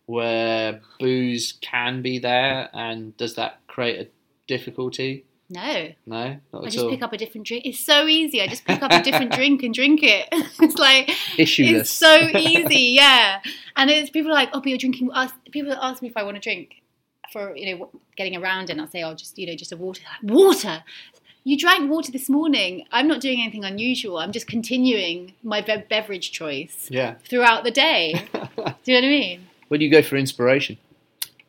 where booze can be there, and does that create a difficulty? No, No, not I just all. pick up a different drink. It's so easy. I just pick up a different drink and drink it. It's like Issueless. It's so easy, yeah. And it's people are like, oh, but you're drinking. Ask, people ask me if I want to drink for you know getting around, and I'll say, oh, just you know, just a water. Water. You drank water this morning. I'm not doing anything unusual. I'm just continuing my be- beverage choice yeah. throughout the day. Do you know what I mean? Where do you go for inspiration?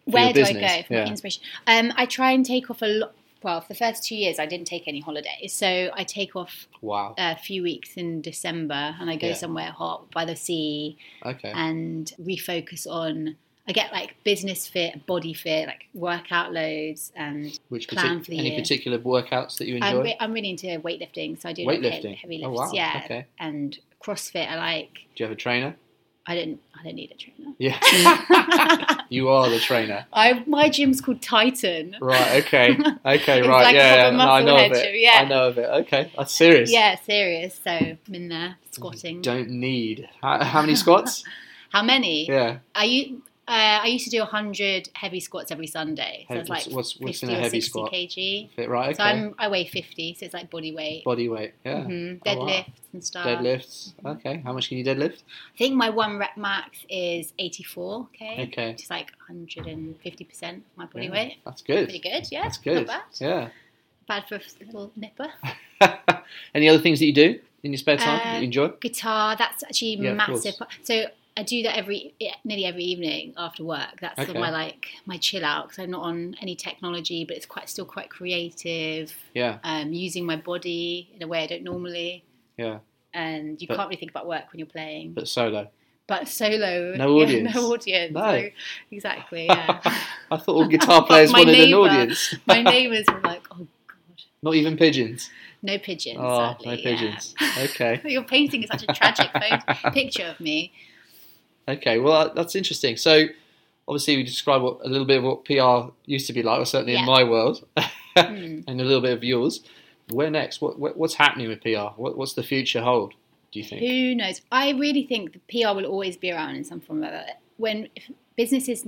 For Where do I go for yeah. inspiration? Um, I try and take off a lot. Well, for the first two years, I didn't take any holidays, so I take off Wow. a few weeks in December, and I go Yeah. somewhere hot by the sea, Okay. and refocus on I get like business fit, body fit, like workout loads, and Which plan partic- for the any year. particular workouts that you enjoy? I'm, re- I'm really into weightlifting, so I do like Weightlifting? heavy, heavy Oh, wow. yeah, Okay. and CrossFit. I like. Do you have a trainer? I don't. I don't need a trainer. Yeah. you are the trainer. I my gym's called Titan. Right. Okay. Okay. Right. like yeah. yeah. No, I know of it. gym, yeah. I know of it. Okay. That's serious. Yeah, serious. So I'm in there squatting. Don't need. How, how many squats? How many? yeah. I u- uh, I used to do hundred heavy squats every Sunday. So it's like what's- what's in 50 a or heavy 60 squat? kg. Fit right. Okay. So I'm I weigh fifty, so it's like body weight. Body weight. Yeah. hmm Oh, wow. Deadlifts and stuff. Deadlifts. Okay. How much can you deadlift? I think my one rep max is 84. Okay. Okay. Which is like 150 percent of my body Yeah, weight. That's good. Pretty good. Yeah. That's good. Not bad. Yeah. Bad for a little nipper. Any other things that you do in your spare time that Uh, you enjoy? Guitar. That's actually Yeah, massive. So I do that every nearly every evening after work. That's sort of Okay. my like my chill out because I'm not on any technology, but it's quite still quite creative. Yeah. Um, using my body in a way I don't normally. Yeah. And you But- can't really think about work when you're playing. But solo. But solo, No yeah, audience. no audience. No. So, exactly. Yeah. I thought all guitar players wanted neighbour. an audience. My neighbours were like, "Oh God, Not even pigeons. no pigeons." Oh, sadly, no yeah. pigeons. Okay. Your painting is such a tragic photo, picture of me. Okay. Well, that- that's interesting. So, obviously, we described what, a little bit of what PR used to be like, or certainly in my world, Hmm. and a little bit of yours. Where next? What, what what's happening with PR? What, what's the future hold? Do you think? Who knows? I really think the PR will always be around in some form or other. When if businesses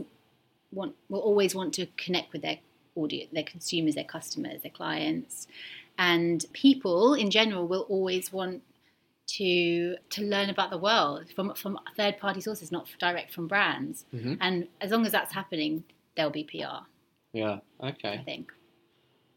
want will always want to connect with their audience, their consumers, their customers, their clients, and people in general will always want to to learn about the world from from third party sources, not direct from brands. Mhm. And as long as that's happening, there'll be PR. Yeah. Okay. I think.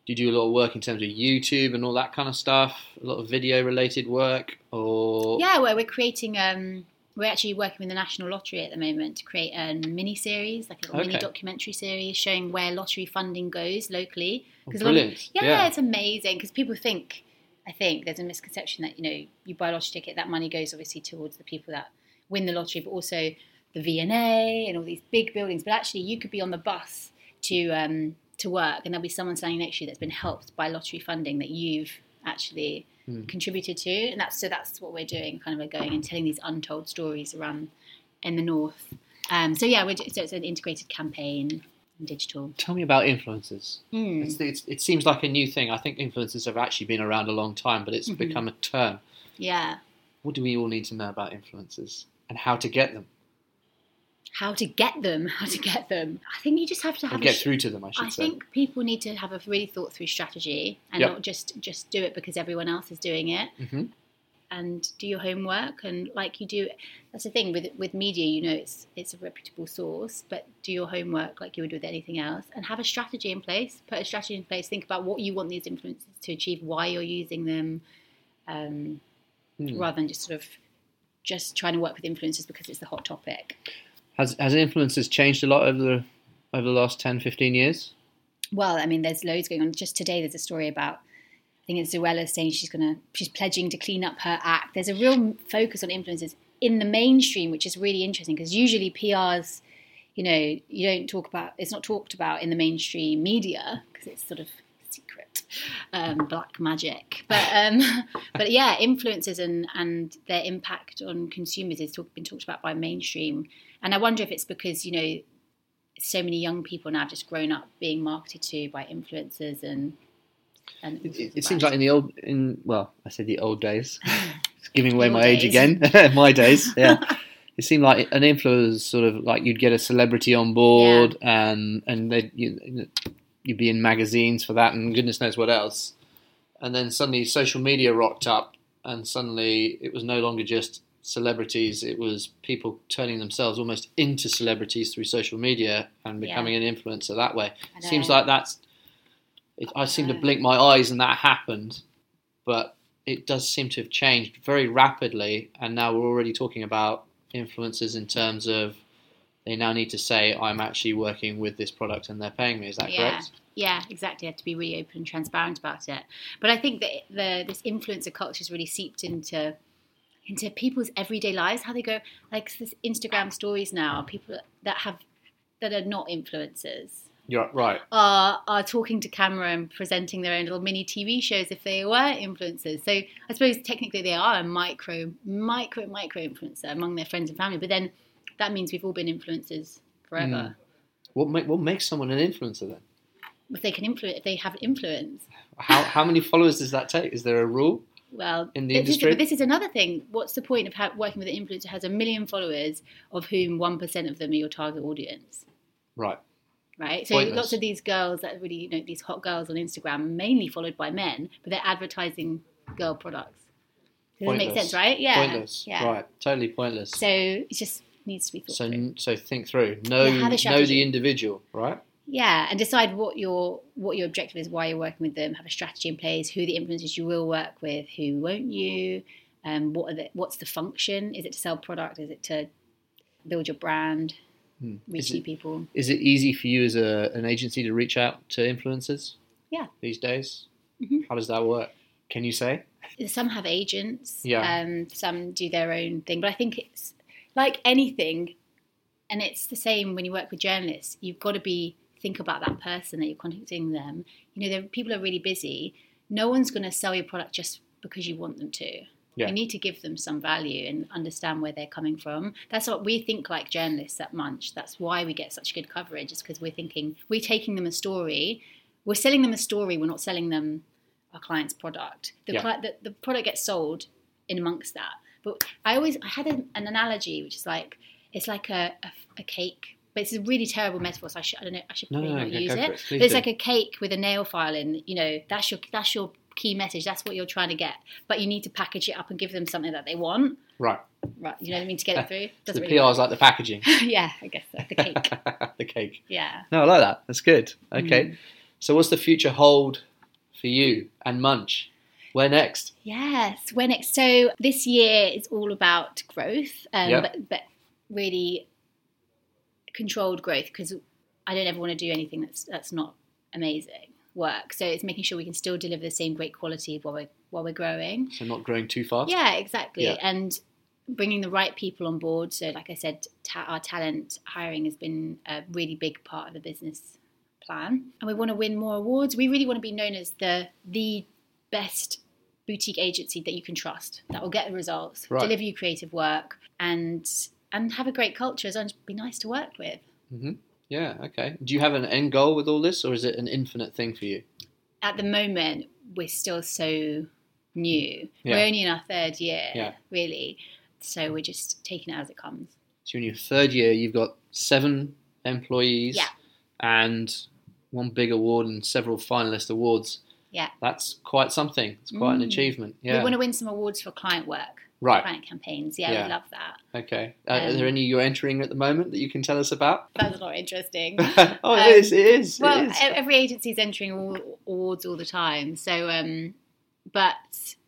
Do you do a lot of work in terms of YouTube and all that kind of stuff? A lot of video related work, or Yeah, well, we're creating. Um, we're actually working with the National Lottery at the moment to create a mini series, like a little mini documentary series showing where lottery funding goes locally. Oh, 'Cause a lot of- yeah, Yeah. it's amazing because people think. I think there's a misconception that you know you buy a lottery ticket, that money goes obviously towards the people that win the lottery, but also the V&A and all these big buildings. But actually, you could be on the bus to um, to work, and there'll be someone standing next to you that's been helped by lottery funding that you've actually Hmm. contributed to, and that's so that's what we're doing. Kind of we're going and telling these untold stories around in the north. Um, so yeah, we're, so it's an integrated campaign, and digital. Tell me about influencers. Mm. It's, it's, it seems like a new thing. I think influencers have actually been around a long time, but it's Mhm. become a term. Yeah, What do we all need to know about influencers and how to get them how to get them? How to get them? I think you just have to have. get sh- through to them? I should I say. think people need to have a really thought through strategy and Yep. not just just do it because everyone else is doing it. hmm and do your homework. And like you do that's the thing with with media you know it's it's a reputable source but do your homework like you would with anything else and have a strategy in place. Put a strategy in place. Think about what you want these influences to achieve why you're using them um, Hmm. rather than just sort of just trying to work with influencers because it's the hot topic. Has has influences changed a lot over the over the last 10, 15 years? well i mean there's loads going on. Just today there's a story about i think it's Zoella saying she's gonna she's pledging to clean up her act. There's a real focus on influencers in the mainstream which is really interesting because usually prs you know you don't talk about it's not talked about in the mainstream media because it's sort of secret um, black magic. But um, but yeah influencers and and their impact on consumers has talk, been talked about by mainstream. And i wonder if it's because you know so many young people now just grown up being marketed to by influencers and and It, it, it seems like in the old in well, I said the old days. It's giving away Your my age again. my days, yeah. It seemed like an influencer sort of like you'd get a celebrity on board and and they you you'd be in magazines for that and goodness knows what else. And then suddenly social media rocked up and suddenly it was no longer just celebrities, it was people turning themselves almost into celebrities through social media and Yeah. becoming an influencer that way. Seems like that's it, I seem to oh. blink my eyes and that happened, but it does seem to have changed very rapidly. And now we're already talking about influencers in terms of they now need to say, I'm actually working with this product and they're paying me. Is that Yeah. correct? yeah, exactly. You have to be really open and transparent about it. But I think that the this influencer culture has really seeped into into people's everyday lives. How they go like this Instagram stories now. People that have that are not influencers You're right. are are talking to camera and presenting their own little mini TV shows if they were influencers. So I suppose technically they are a micro, micro, micro influencer among their friends and family. But then that means we've all been influencers forever. Hmm. What, make, what makes someone an influencer then? If they can influence, if they have influence. How, how many followers does that take? Is there a rule? Well, In the is- industry? but this is another thing. What's the point of ha- working with an influencer who has a million followers, of whom one percent of them are your target audience? Right. Right. So Pointless. lots of these girls that really, you know, these hot girls on Instagram, mainly followed by men, but they're advertising girl products. Does that make sense, right? Yeah. Pointless. Yeah. Right. Totally pointless. So it just needs to be thought So, through. so think through. Know, Yeah, know the individual, right? Yeah, and decide what your what your objective is, why you're working with them. Have a strategy in place. Who the influencers you will work with? Who won't you? Um, what are the, what's the function? Is it to sell product? Is it to build your brand? Hmm. New it, people? is it easy for you as a, an agency to reach out to influencers? Yeah. These days? Mhm. How does that work? Can you say? Some have agents. Yeah. Um, some do their own thing, but I think it's like anything, and it's the same when you work with journalists. You've got to be think about that person that you're contacting them. You know, people are really busy. No one's going to sell your product just because you want them to. Yeah. You need to give them some value and understand where they're coming from. That's what we think like journalists at Munch. That's why we get such good coverage, is because we're thinking, we're taking them a story, we're selling them a story, we're not selling them our client's product. The, Yeah. cli- the, the product gets sold in amongst that. But I always I had an, an analogy which is like it's like a, a, a cake, but it's a really terrible metaphor. So I should I don't know I should probably no, not go- use it. it. But it's do. like a cake with a nail file in. You know that's your that's your key message. That's what you're trying to get. But you need to package it up and give them something that they want. Right. Right. You know what I mean to get it through. Doesn't the really PR is like the packaging. yeah, I guess so. The cake. the cake. yeah. No, I like that. That's good. Okay. Mm. So what's the future hold for you and Munch? Where next? Yes, where next? so this year is all about growth, um, but, but really controlled growth because I don't ever want to do anything that's that's not amazing work. So it's making sure we can still deliver the same great quality while we're while we're growing. So not growing too fast? Yeah, exactly, Yeah. and bringing the right people on board. So, like I said, ta- our talent hiring has been a really big part of the business plan, and we want to win more awards. We really want to be known as the the best boutique agency that you can trust that will get the results, Right. deliver you creative work, and and have a great culture as well, be nice to work with. Mm-hmm. Yeah, okay. Do you have an end goal with all this or is it an infinite thing for you? At the moment, we're still so new. We're only in our third year, Yeah. really. So we're just taking it as it comes. So in your third year, you've got seven employees Yeah. and one big award and several finalist awards. Yeah. That's quite something. It's quite an Mm. achievement. We want to win some awards for client work, Right. client campaigns. Yeah, Yeah. we love that. Okay. Uh, are Um, there any you're entering at the moment that you can tell us about? That's not interesting. oh, Um, it is. It is. well, it is. every agency is entering all, awards all the time. So, um, but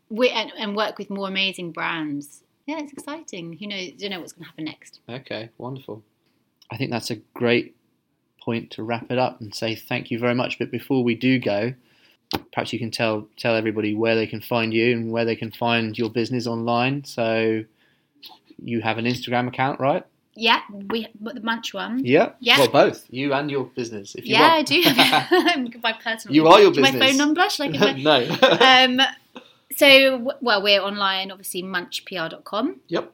we and, and work with more amazing brands. Yeah, it's exciting. Who knows? You know what's going to happen next. Okay, wonderful. I think that's a great point to wrap it up and say thank you very much. But before we do go, perhaps you can tell tell everybody where they can find you and where they can find your business online. So you have an Instagram account, right? Yeah, we the Munch one. Yeah. Yeah. Well, both you and your business. If you yeah, I do. have my personal. You are your Do My phone number. Should I give my no. um, so, w- well, we're online, obviously, munchpr.com. Yep.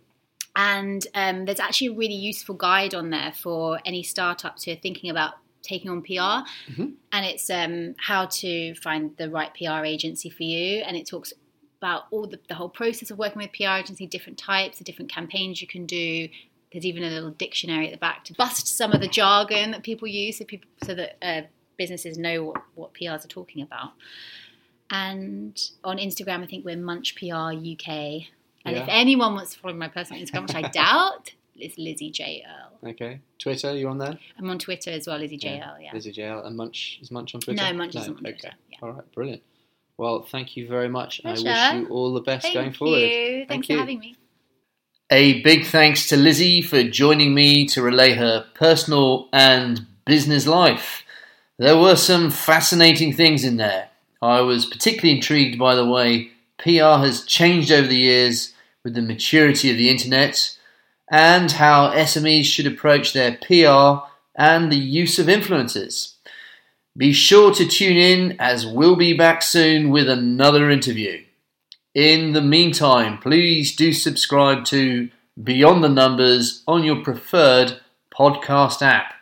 And um, there's actually a really useful guide on there for any startups who are thinking about taking on PR. Mhm. And it's um, how to find the right PR agency for you. And it talks about all the, the whole process of working with PR agency, different types, the different campaigns you can do. There's even a little dictionary at the back to bust some of the jargon that people use, so people so that uh, businesses know what, what PRs are talking about. And on Instagram, I think we're Munch PR UK. And if anyone wants to follow my personal Instagram, which I doubt, it's Lizzie J Earl. okay. Twitter, you on there? I'm on Twitter as well, Lizzie J Yeah. Earl. Yeah. Lizzie JL and Munch is Munch on Twitter. No, Munch isn't on okay. Twitter. Yeah. All right. Brilliant. Well, thank you very much. I wish you all the best going forward. Thank going you. Thanks Thank for you. having me. A big thanks to Lizzie for joining me to relay her personal and business life. There were some fascinating things in there. I was particularly intrigued by the way PR has changed over the years with the maturity of the internet and how SMEs should approach their PR and the use of influencers. Be sure to tune in as we'll be back soon with another interview. In the meantime, please do subscribe to Beyond the Numbers on your preferred podcast app.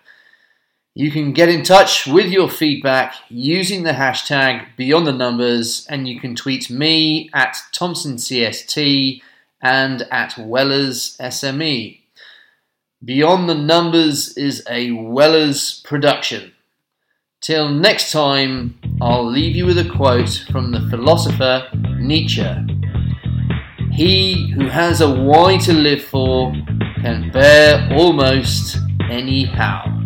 You can get in touch with your feedback using the hashtag Beyond the Numbers, and you can tweet me at ThompsonCST and at Wellers SME. Beyond the Numbers is a Wellers production. Till next time, I'll leave you with a quote from the philosopher Nietzsche. He who has a why to live for can bear almost anyhow.